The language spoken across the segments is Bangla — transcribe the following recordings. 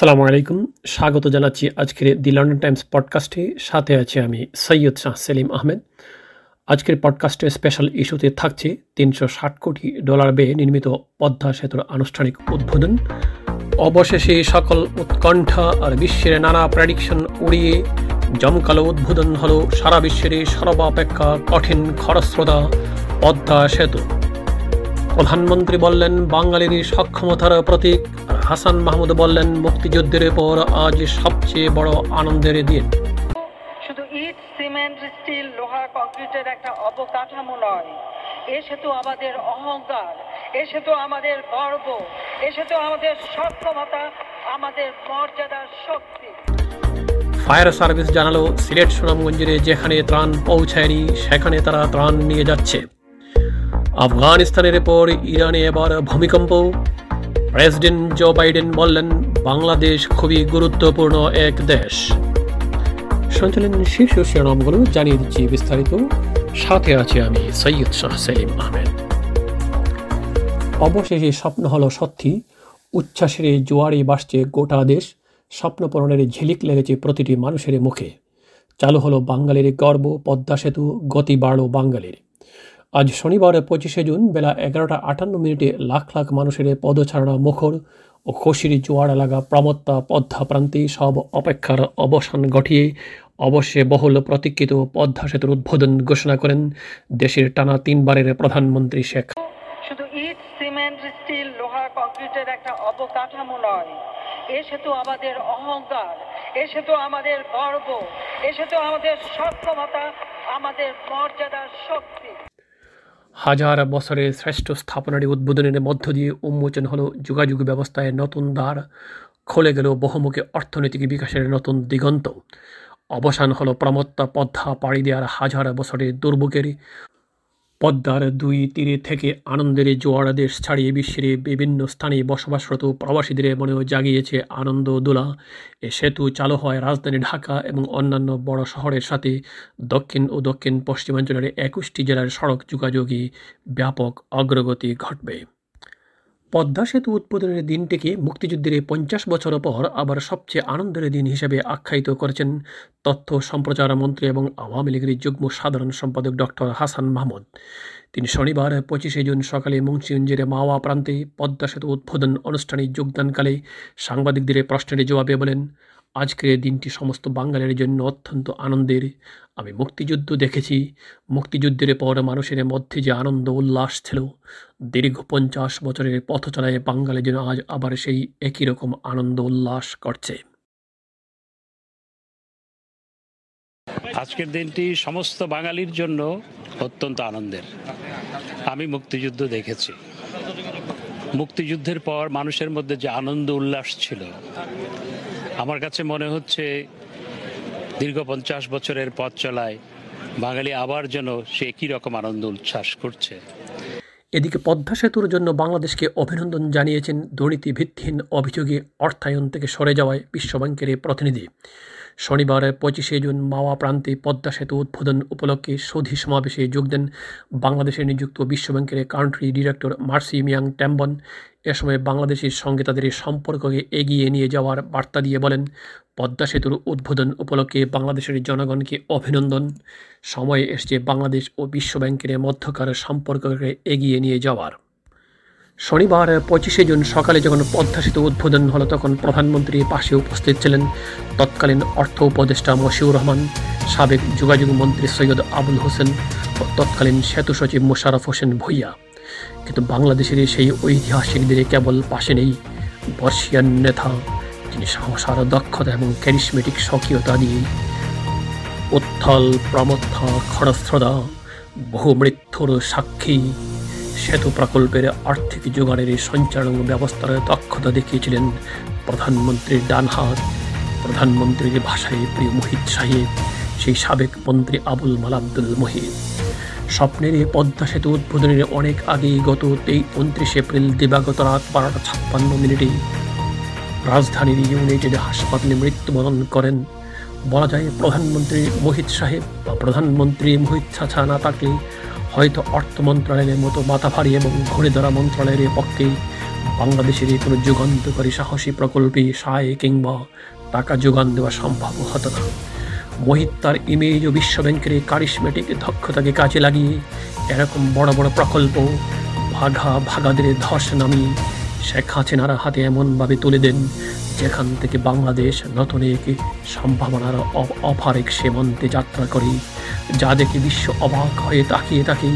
আসসালামু আলাইকুম। স্বাগত জানাচ্ছি আজকের দি লন্ডন টাইমস পডকাস্টে। সাথে আছি আমি সৈয়দ শাহ সেলিম আহমেদ। আজকের পডকাস্টের স্পেশাল ইস্যুতে থাকছে তিনশো ষাট কোটি ডলার ব্যয়ে নির্মিত পদ্মা সেতুর আনুষ্ঠানিক উদ্বোধন। অবশেষে সকল উৎকণ্ঠা আর বিশ্বের নানা প্রেডিকশন উড়িয়ে জমকালো উদ্বোধন হল সারা বিশ্বের সর্বাপেক্ষা কঠিন খরস্রোতা পদ্মা সেতু। প্রধানমন্ত্রী বললেন, বাঙালির সক্ষমতার প্রতীক হাসান মাহমুদ বললেন মুক্তিযুদ্ধের পর আজ সবচেয়ে বড় আনন্দের দিন। শুধু ইট সিমেন্ট স্টিল লোহা কংক্রিটের একটা অবকাঠামো নয়। এ সেতু আমাদের অহংকার এ সেতু আমাদের গর্ব এ সেতু আমাদের সক্ষমতা আমাদের মর্যাদার শক্তি। ফায়ার সার্ভিস জানালো সিলেট সুনামগঞ্জের যেখানে ত্রাণ পৌঁছায়নি সেখানে তারা ত্রাণ নিয়ে যাচ্ছে। আফগানিস্তানের পর ইরানে এবার ভূমিকম্প। প্রেসিডেন্ট জো বাইডেন বললেন, বাংলাদেশ খুবই গুরুত্বপূর্ণ এক দেশ। সঞ্চালন শীর্ষ শিরোনামগুলো জানিয়ে দিচ্ছি বিস্তারিত। সাথে আছে আমি সৈয়দ শাহ সেলিম আহমেদ। অবশেষে স্বপ্ন হলো সত্যি, উচ্ছ্বাসের জোয়ারে বাসছে গোটা দেশ, স্বপ্ন পূরণের ঝিলিক লেগেছে প্রতিটি মানুষের মুখে। চালু হলো বাঙালির গর্ব, পদ্মা সেতু, গতি বাড়ল বাঙালির। আজ শনিবার পঁচিশে জুন বেলা এগারোটা আটান্ন মিনিটে লাখ লাখ মানুষের পদচারণা মুখর ও খুশির জোয়ার লাগা প্রমত্তা পদ্মা প্রান্তে সব অপেক্ষার অবসান ঘটিয়ে অবশ্যই বহুল প্রতীক্ষিত পদ্মা সেতুর উদ্বোধন ঘোষণা করেন দেশের টানা তিনবারের প্রধানমন্ত্রী শেখ। শুধু ইট, সিমেন্ট, স্টিল, লোহা, কংক্রিটের একটা অবকাঠামো নয়। এ সেতু আমাদের অহংকার, এ সেতু আমাদের গর্ব, এ সেতু আমাদের সক্ষমতা, আমাদের মর্যাদার শক্তি। হাজার বছরের শ্রেষ্ঠ স্থাপনাটি উদ্বোধনের মধ্য দিয়ে উন্মোচন হলো যোগাযোগ ব্যবস্থায় নতুন দ্বার, খুলে গেল বহুমুখী অর্থনৈতিক বিকাশের নতুন দিগন্ত। অবসান হলো প্রমত্তা পদ্মা পাড়ি দেওয়ার হাজার বছরের দুর্ভোগের পদ্মার দুই তীরে থেকে আনন্দের জোয়ার দেশ ছাড়িয়ে বিশ্বের বিভিন্ন স্থানে বসবাসরত প্রবাসীদের মনেও জাগিয়েছে আনন্দ দোলা। এ সেতু চালু হয় রাজধানী ঢাকা এবং অন্যান্য বড় শহরের সাথে। দক্ষিণ ও দক্ষিণ পশ্চিমাঞ্চলের একুশটি জেলার সড়ক যোগাযোগে ব্যাপক অগ্রগতি ঘটবে। পদ্মা সেতু উদ্বোধনের দিনটিকে মুক্তিযুদ্ধের পঞ্চাশ বছর পর আবার সবচেয়ে আনন্দের দিন হিসেবে আখ্যায়িত করেছেন তথ্য সম্প্রচার মন্ত্রী এবং আওয়ামী লীগের যুগ্ম সাধারণ সম্পাদক ডক্টর হাসান মাহমুদ। তিনি শনিবার পঁচিশে জুন সকালে মুন্সিগঞ্জের মাওয়া প্রান্তে পদ্মা সেতু উদ্বোধন অনুষ্ঠানে যোগদানকালে সাংবাদিকদের প্রশ্নের জবাবে বলেন আজকের দিনটি সমস্ত বাঙালির জন্য অত্যন্ত আনন্দের। আমি মুক্তিযুদ্ধ দেখেছি। মুক্তিযুদ্ধের পর মানুষের মধ্যে যে আনন্দ উল্লাস ছিল, দীর্ঘ পঞ্চাশ বছরের পথ চলায় বাঙালি যেন আজ আবার সেই একই রকম আনন্দ উল্লাস করছে। আজকের দিনটি সমস্ত বাঙালির জন্য অত্যন্ত আনন্দের। আমি মুক্তিযুদ্ধ দেখেছি। মুক্তিযুদ্ধের পর মানুষের মধ্যে যে আনন্দ উল্লাস ছিল আমার কাছে মনে হচ্ছে দীর্ঘ পঞ্চাশ বছরের পথ চলায় বাঙালি আবার যেন সে একই রকম আনন্দ উচ্ছ্বাস করছে। এদিকে পদ্মা সেতুর জন্য বাংলাদেশকে অভিনন্দন জানিয়েছেন দুর্নীতি ভিত্তিহীন অভিযোগে অর্থায়ন থেকে সরে যাওয়ায় বিশ্বব্যাংকের প্রতিনিধি। শনিবার পঁচিশে জুন মাওয়া প্রান্তে পদ্মা সেতু উদ্বোধন উপলক্ষে সুধী সমাবেশে যোগ দেন বাংলাদেশে নিযুক্ত বিশ্বব্যাংকের country director Mercy Miang Tembon এ সময় বাংলাদেশের সঙ্গে তাদের সম্পর্ককে এগিয়ে নিয়ে যাওয়ার বার্তা দিয়ে বলেন, পদ্মা সেতুর উদ্বোধন উপলক্ষে বাংলাদেশের জনগণকে অভিনন্দন। সময় এসছে বাংলাদেশ ও বিশ্বব্যাংকের মধ্যকার সম্পর্ককে এগিয়ে নিয়ে যাওয়ার। শনিবার পঁচিশে জুন সকালে যখন পদ্মা সেতু উদ্বোধন হলো, তখন প্রধানমন্ত্রী পাশে উপস্থিত ছিলেন তৎকালীন অর্থ উপদেষ্টা মশিউর রহমান, সাবেক যোগাযোগ মন্ত্রী সৈয়দ আবুল হোসেন ও তৎকালীন সেতু সচিব মোশারফ হোসেন ভুইয়া। কিন্তু বাংলাদেশের সেই ঐতিহাসিকদের কেবল পাশে নেই। বর্ষিয়ান নেতা, যিনি সাহস আর দক্ষতা এবং ক্যারিসমেটিক স্বকীয়তা দিয়ে উত্থল প্রমথা খরস্রোদা বহু মৃত্যুর সাক্ষী। সেতু প্রকল্পের আর্থিক যোগানের সঞ্চালন ব্যবস্থার দক্ষতা দেখিয়েছিলেন প্রধানমন্ত্রীর ডান হাত প্রধানমন্ত্রীর ভাষায় প্রিয় মোহিত সাহেব সেই সাবেক মন্ত্রী আবুল মাল আব্দুল মহিদ স্বপ্নের এই পদ্মা সেতু উদ্বোধনের অনেক আগেই গত তেই উনত্রিশে এপ্রিল দিবাগত রাত বারোটা ছাপ্পান্ন মিনিটে রাজধানীর ইউনাইটেড হাসপাতালে মৃত্যুবরণ করেন। বলা যায় প্রধানমন্ত্রী মোহিত সাহেব বা প্রধানমন্ত্রী মোহিত ছাছা না থাকলে হয়তো অর্থ মন্ত্রণালয়ের মতো মাথা ভারী এবং ঘুরে ধরা মন্ত্রণালয়ের পক্ষে বাংলাদেশের কোনো যুগান্তকারী সাহসী প্রকল্পে সায় কিংবা টাকা যোগান দেওয়া সম্ভব হতো না। মোহিত তার ইমেজ ও বিশ্বব্যাংকের কারিশমেটিক দক্ষতাকে কাজে লাগিয়ে এরকম বড় বড় প্রকল্প ভাগা ভাগাদের ধস নামিয়ে শেখ হাসিনার হাতে এমনভাবে তুলে দেন যেখান থেকে বাংলাদেশ নতুন এক সম্ভাবনার অফারেক সীমান্তে যাত্রা করে, যা দেখে বিশ্ব অবাক হয়ে তাকিয়ে থাকে।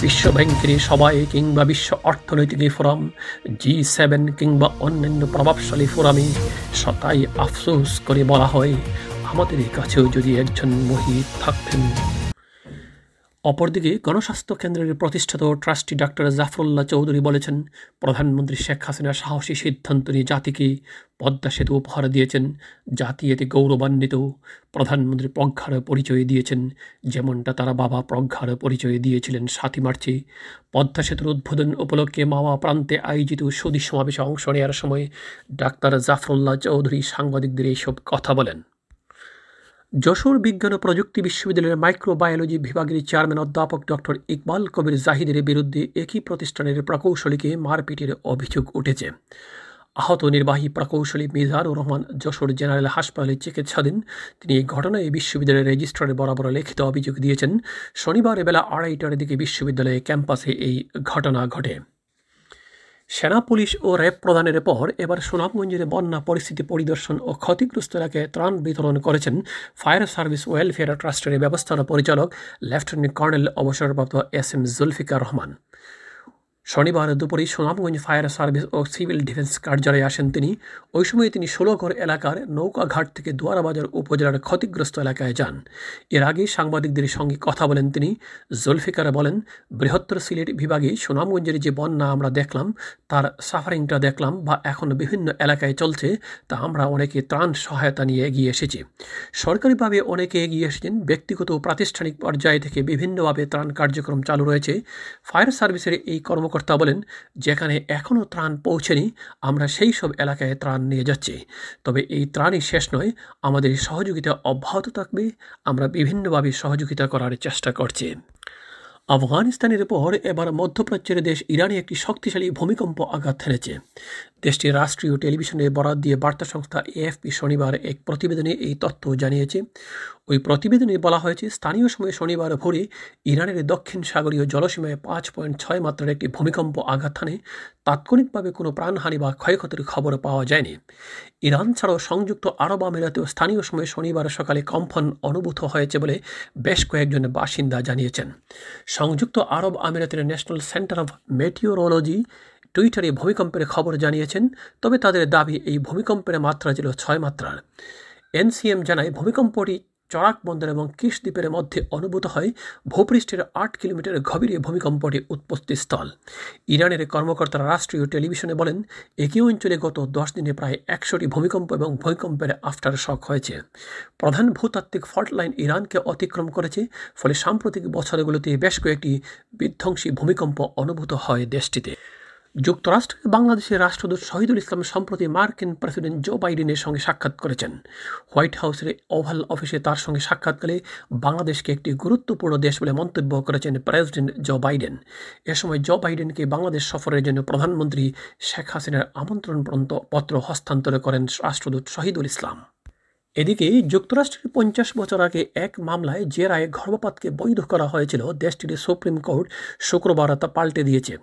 বিশ্ব ব্যাংকের সবাই কিংবা বিশ্ব অর্থনৈতিক ফোরাম জি সেভেন কিংবা অন্যান্য প্রভাবশালী ফোরামে সতাই আফসোস করে বলা হয় আমাদের কাছেও যদি একজন মহিত থাকতেন। অপরদিকে গণস্বাস্থ্য কেন্দ্রের প্রতিষ্ঠাতা ট্রাস্টি ডাক্তার জাফরুল্লাহ চৌধুরী বলেছেন, প্রধানমন্ত্রী শেখ হাসিনা সাহসী সিদ্ধান্ত নিয়ে জাতিকে পদ্মা সেতু উপহার দিয়েছেন, জাতি এতে গৌরবান্বিত। প্রধানমন্ত্রী প্রজ্ঞার পরিচয় দিয়েছেন, যেমনটা তারা বাবা প্রজ্ঞার পরিচয় দিয়েছিলেন সাতই মার্চে। পদ্মা সেতুর উদ্বোধন উপলক্ষে মাওয়া প্রান্তে আয়োজিত সুদী সমাবেশে অংশ নেওয়ার সময় ডাক্তার জাফরুল্লাহ চৌধুরী সাংবাদিকদের এইসব কথা বলেন। যশোর বিজ্ঞান ও প্রযুক্তি বিশ্ববিদ্যালয়ের মাইক্রোবায়োলজি বিভাগের চেয়ারম্যান অধ্যাপক ডক্টর ইকবাল কবির জাহিদের বিরুদ্ধে একই প্রতিষ্ঠানের প্রকৌশলীকে মারপিটের অভিযোগ উঠেছে। আহত নির্বাহী প্রকৌশলী মিজানুর রহমান যশোর জেনারেল হাসপাতালে চিকিৎসাধীন। তিনি এই ঘটনায় বিশ্ববিদ্যালয়ের রেজিস্ট্রারে বরাবর লিখিত অভিযোগ দিয়েছেন, শনিবার বেলা আড়াইটার দিকে বিশ্ববিদ্যালয়ে ক্যাম্পাসে এই ঘটনা ঘটে। সেনা, পুলিশ ও র্যাব প্রদানের পর এবার সুনামগঞ্জের বন্যা পরিস্থিতি পরিদর্শন ও ক্ষতিগ্রস্ত এলাকায় ত্রাণ বিতরণ করেছেন ফায়ার সার্ভিস ওয়েলফেয়ার ট্রাস্টের ব্যবস্থাপনা পরিচালক লেফটেন্যান্ট কর্নেল অবসরপ্রাপ্ত এস এম জুলফিকার রহমান। শনিবার দুপুরে সুনামগঞ্জ ফায়ার সার্ভিস ও সিভিল ডিফেন্স কার্যালয়ে আসেন তিনি। ওই সময় তিনি ষোলোঘর এলাকার নৌকাঘাট থেকে দুয়ারাবাজার উপজেলার ক্ষতিগ্রস্ত এলাকায় যান। এর আগে সাংবাদিকদের সঙ্গে কথা বলেন তিনি। জুলফিকার বলেন, বৃহত্তর সিলেট বিভাগে সুনামগঞ্জের যে বন্যা আমরা দেখলাম, তার সাফারিংটা দেখলাম বা এখন বিভিন্ন এলাকায় চলছে, তা আমরা অনেকে ত্রাণ সহায়তা নিয়ে এগিয়ে এসেছি। সরকারিভাবে অনেকে এগিয়ে এসেছেন, ব্যক্তিগত ও প্রাতিষ্ঠানিক পর্যায় থেকে বিভিন্নভাবে ত্রাণ কার্যক্রম চালু রয়েছে। ফায়ার সার্ভিসের এই কর্মকর্তা কর্তা বলেন, যেখানে এখনও ত্রাণ পৌঁছেনি, আমরা সেই সব এলাকায় ত্রাণ নিয়ে যাচ্ছি। তবে এই ত্রাণই শেষ নয়, আমাদের সহযোগিতা অব্যাহত থাকবে, আমরা বিভিন্নভাবে সহযোগিতা করার চেষ্টা করছি। আফগানিস্তানের পর এবার মধ্যপ্রাচ্যের দেশ ইরানে একটি শক্তিশালী ভূমিকম্প আঘাত হেনেছে। দেশটির রাষ্ট্রীয় টেলিভিশনে বরাদ দিয়ে বার্তা সংস্থা এএফপি শনিবার এক প্রতিবেদনে এই তথ্য জানিয়েছে। ওই প্রতিবেদনে বলা হয়েছে, স্থানীয় সময়ে শনিবার ভোরে ইরানের দক্ষিণ সাগরীয় জলসীমায় পাঁচ পয়েন্ট ছয় মাত্রার একটি ভূমিকম্প আঘাত হানে তাৎক্ষণিকভাবে কোনো প্রাণহানি বা ক্ষয়ক্ষতির খবর পাওয়া যায়নি। ইরান ছাড়াও সংযুক্ত আরব আমিরাতেও স্থানীয় সময়ে শনিবার সকালে কম্পন অনুভূত হয়েছে বলে বেশ কয়েকজন বাসিন্দা জানিয়েছেন। সংযুক্ত আরব আমিরাতের ন্যাশনাল সেন্টার অফ মেটিওরোলজি টুইটারে ভূমিকম্পের খবর জানিয়েছেন, তবে তাদের দাবি এই ভূমিকম্পের মাত্রা ছিল ছয় মাত্রার। এনসিএম জানায়, ভূমিকম্পটি চড়াক বন্দর এবং কিস দ্বীপের মধ্যে অনুভূত হয় ভূপৃষ্ঠের আট কিলোমিটার গভীরে ভূমিকম্পটি উৎপত্তি স্থল। ইরানের কর্মকর্তারা রাষ্ট্রীয় টেলিভিশনে বলেন একই অঞ্চলে গত দশ দিনে প্রায় একশোটি ভূমিকম্প এবং ভূমিকম্পের আফটার শক হয়েছে। প্রধান ভূতাত্ত্বিক ফল্ট লাইন ইরানকে অতিক্রম করেছে, ফলে সাম্প্রতিক বছরগুলোতে বেশ কয়েকটি বিধ্বংসী ভূমিকম্প অনুভূত হয় দেশটিতে। যুক্তরাষ্ট্রে বাংলাদেশের রাষ্ট্রদূত শহীদুল ইসলাম সম্প্রতি মার্কিন প্রেসিডেন্ট জো বাইডেনের সঙ্গে সাক্ষাৎ করেছেন। হোয়াইট হাউসের ওভাল অফিসে তার সঙ্গে সাক্ষাৎকালে বাংলাদেশকে একটি গুরুত্বপূর্ণ দেশ বলে মন্তব্য করেছেন প্রেসিডেন্ট জো বাইডেন। এ সময় জো বাইডেনকে বাংলাদেশ সফরের জন্য প্রধানমন্ত্রী শেখ হাসিনার আমন্ত্রণ পত্র হস্তান্তর করেন রাষ্ট্রদূত শহীদুল ইসলাম। এদিকে যুক্তরাষ্ট্রের পঞ্চাশ বছর আগে এক মামলায় যে রায়ে গর্ভপাতকে বৈধ করা হয়েছিল, দেশটির সুপ্রিম কোর্ট শুক্রবার তা পাল্টে দিয়েছে।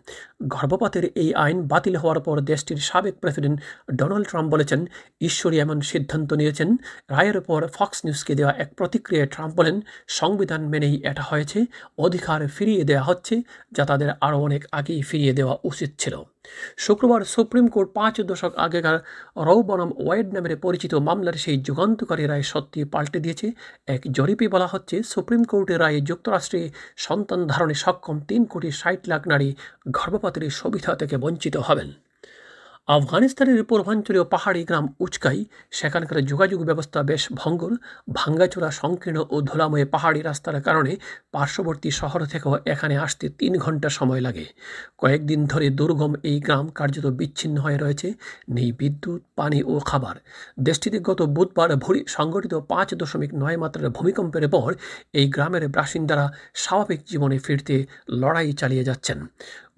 গর্ভপাতের এই আইন বাতিল হওয়ার পর দেশটির সাবেক প্রেসিডেন্ট ডোনাল্ড ট্রাম্প বলেছেন ঈশ্বরী এমন সিদ্ধান্ত নিয়েছেন। রায়ের পর ফক্স নিউজকে দেওয়া এক প্রতিক্রিয়ায় ট্রাম্প বলেন, সংবিধান মেনেই এটা হয়েছে। অধিকার ফিরিয়ে দেওয়া হচ্ছে, যা তাদের আরও অনেক আগেই ফিরিয়ে দেওয়া উচিত ছিল। শুক্রবার সুপ্রিম কোর্ট পাঁচ দশক আগেকার রৌ বনাম ওয়েড নামের পরিচিত মামলার সেই যুগান্তকারী রায় সত্যি পাল্টে দিয়েছে। এক জরিপে বলা হচ্ছে, সুপ্রিম কোর্টের রায়ে যুক্তরাষ্ট্রে সন্তান ধারণে সক্ষম তিন কোটি ষাট লাখ নারী গর্ভপাতের সুবিধা থেকে বঞ্চিত হবেন। আফগানিস্তানের পূর্বাঞ্চলীয় পাহাড়ি গ্রাম উচকাই, সেখানকার যোগাযোগ ব্যবস্থা বেশ ভঙ্গুর ভাঙ্গাচোরা, সংকীর্ণ ও ধুলাময় পাহাড়ি রাস্তার কারণে পার্শ্ববর্তী শহর থেকেও এখানে আসতে তিন ঘণ্টা সময় লাগে। কয়েকদিন ধরে দুর্গম এই গ্রাম কার্যত বিচ্ছিন্ন হয়ে রয়েছে। নেই বিদ্যুৎ, পানি ও খাবার। দেশটিতে গত বুধবার ভুরি সংগঠিত পাঁচ দশমিক নয় মাত্রার ভূমিকম্পের পর এই গ্রামের বাসিন্দারা স্বাভাবিক জীবনে ফিরতে লড়াই চালিয়ে যাচ্ছেন।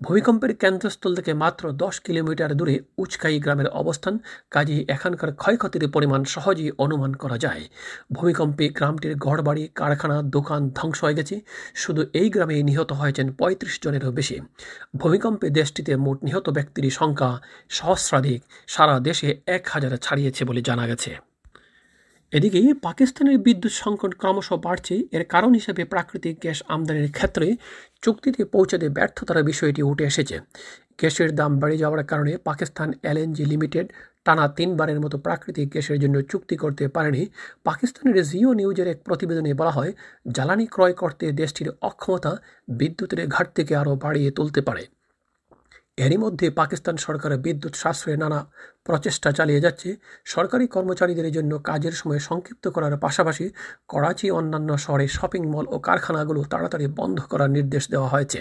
ভূমিকম্পের কেন্দ্রস্থল থেকে মাত্র দশ কিলোমিটার দূরে উচকাই গ্রামের অবস্থান। কাজেই এখানকার ক্ষয়ক্ষতির পরিমাণ সহজেই অনুমান করা যায়। ভূমিকম্পে গ্রামটির ঘরবাড়ি, কারখানা, দোকান ধ্বংস হয়ে গেছে। শুধু এই গ্রামে নিহত হয়েছেন পঁয়ত্রিশ জনেরও বেশি। ভূমিকম্পে দেশটিতে মোট নিহত ব্যক্তির সংখ্যা সহস্রাধিক। সারা দেশে এক হাজার ছাড়িয়েছে বলে জানা গেছে। এদিকে পাকিস্তানের বিদ্যুৎ সংকট ক্রমশ বাড়ছে। এর কারণ হিসেবে প্রাকৃতিক গ্যাস আমদানির ক্ষেত্রে চুক্তিতে পৌঁছাতে ব্যর্থতার বিষয়টি উঠে এসেছে। গ্যাসের দাম বেড়ে যাওয়ার কারণে পাকিস্তান এলএনজি লিমিটেড টানা তিনবারের মতো প্রাকৃতিক গ্যাসের জন্য চুক্তি করতে পারেনি। পাকিস্তানের জিও নিউজের এক প্রতিবেদনে বলা হয়, জ্বালানি ক্রয় করতে দেশটির অক্ষমতা বিদ্যুতের ঘাটতিকে আরও বাড়িয়ে তুলতে পারে। এরই মধ্যে পাকিস্তান সরকার বিদ্যুৎ সাশ্রয়ে নানা প্রচেষ্টা চালিয়ে যাচ্ছে। সরকারি কর্মচারীদের জন্য কাজের সময় সংক্ষিপ্ত করার পাশাপাশি করাচি, অন্যান্য শহরে শপিং মল ও কারখানাগুলো তাড়াতাড়ি বন্ধ করার নির্দেশ দেওয়া হয়েছে।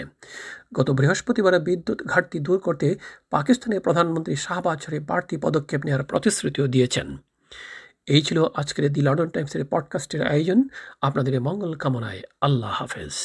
গত বৃহস্পতিবার বিদ্যুৎ ঘাটতি দূর করতে পাকিস্তানের প্রধানমন্ত্রী শাহবাজ শরীফ বাড়তি পদক্ষেপ নেওয়ার প্রতিশ্রুতিও দিয়েছেন। এই ছিল আজকের দি লন্ডন টাইমসের পডকাস্টের আয়োজন। আপনাদের মঙ্গল কামনায় আল্লাহ হাফেজ।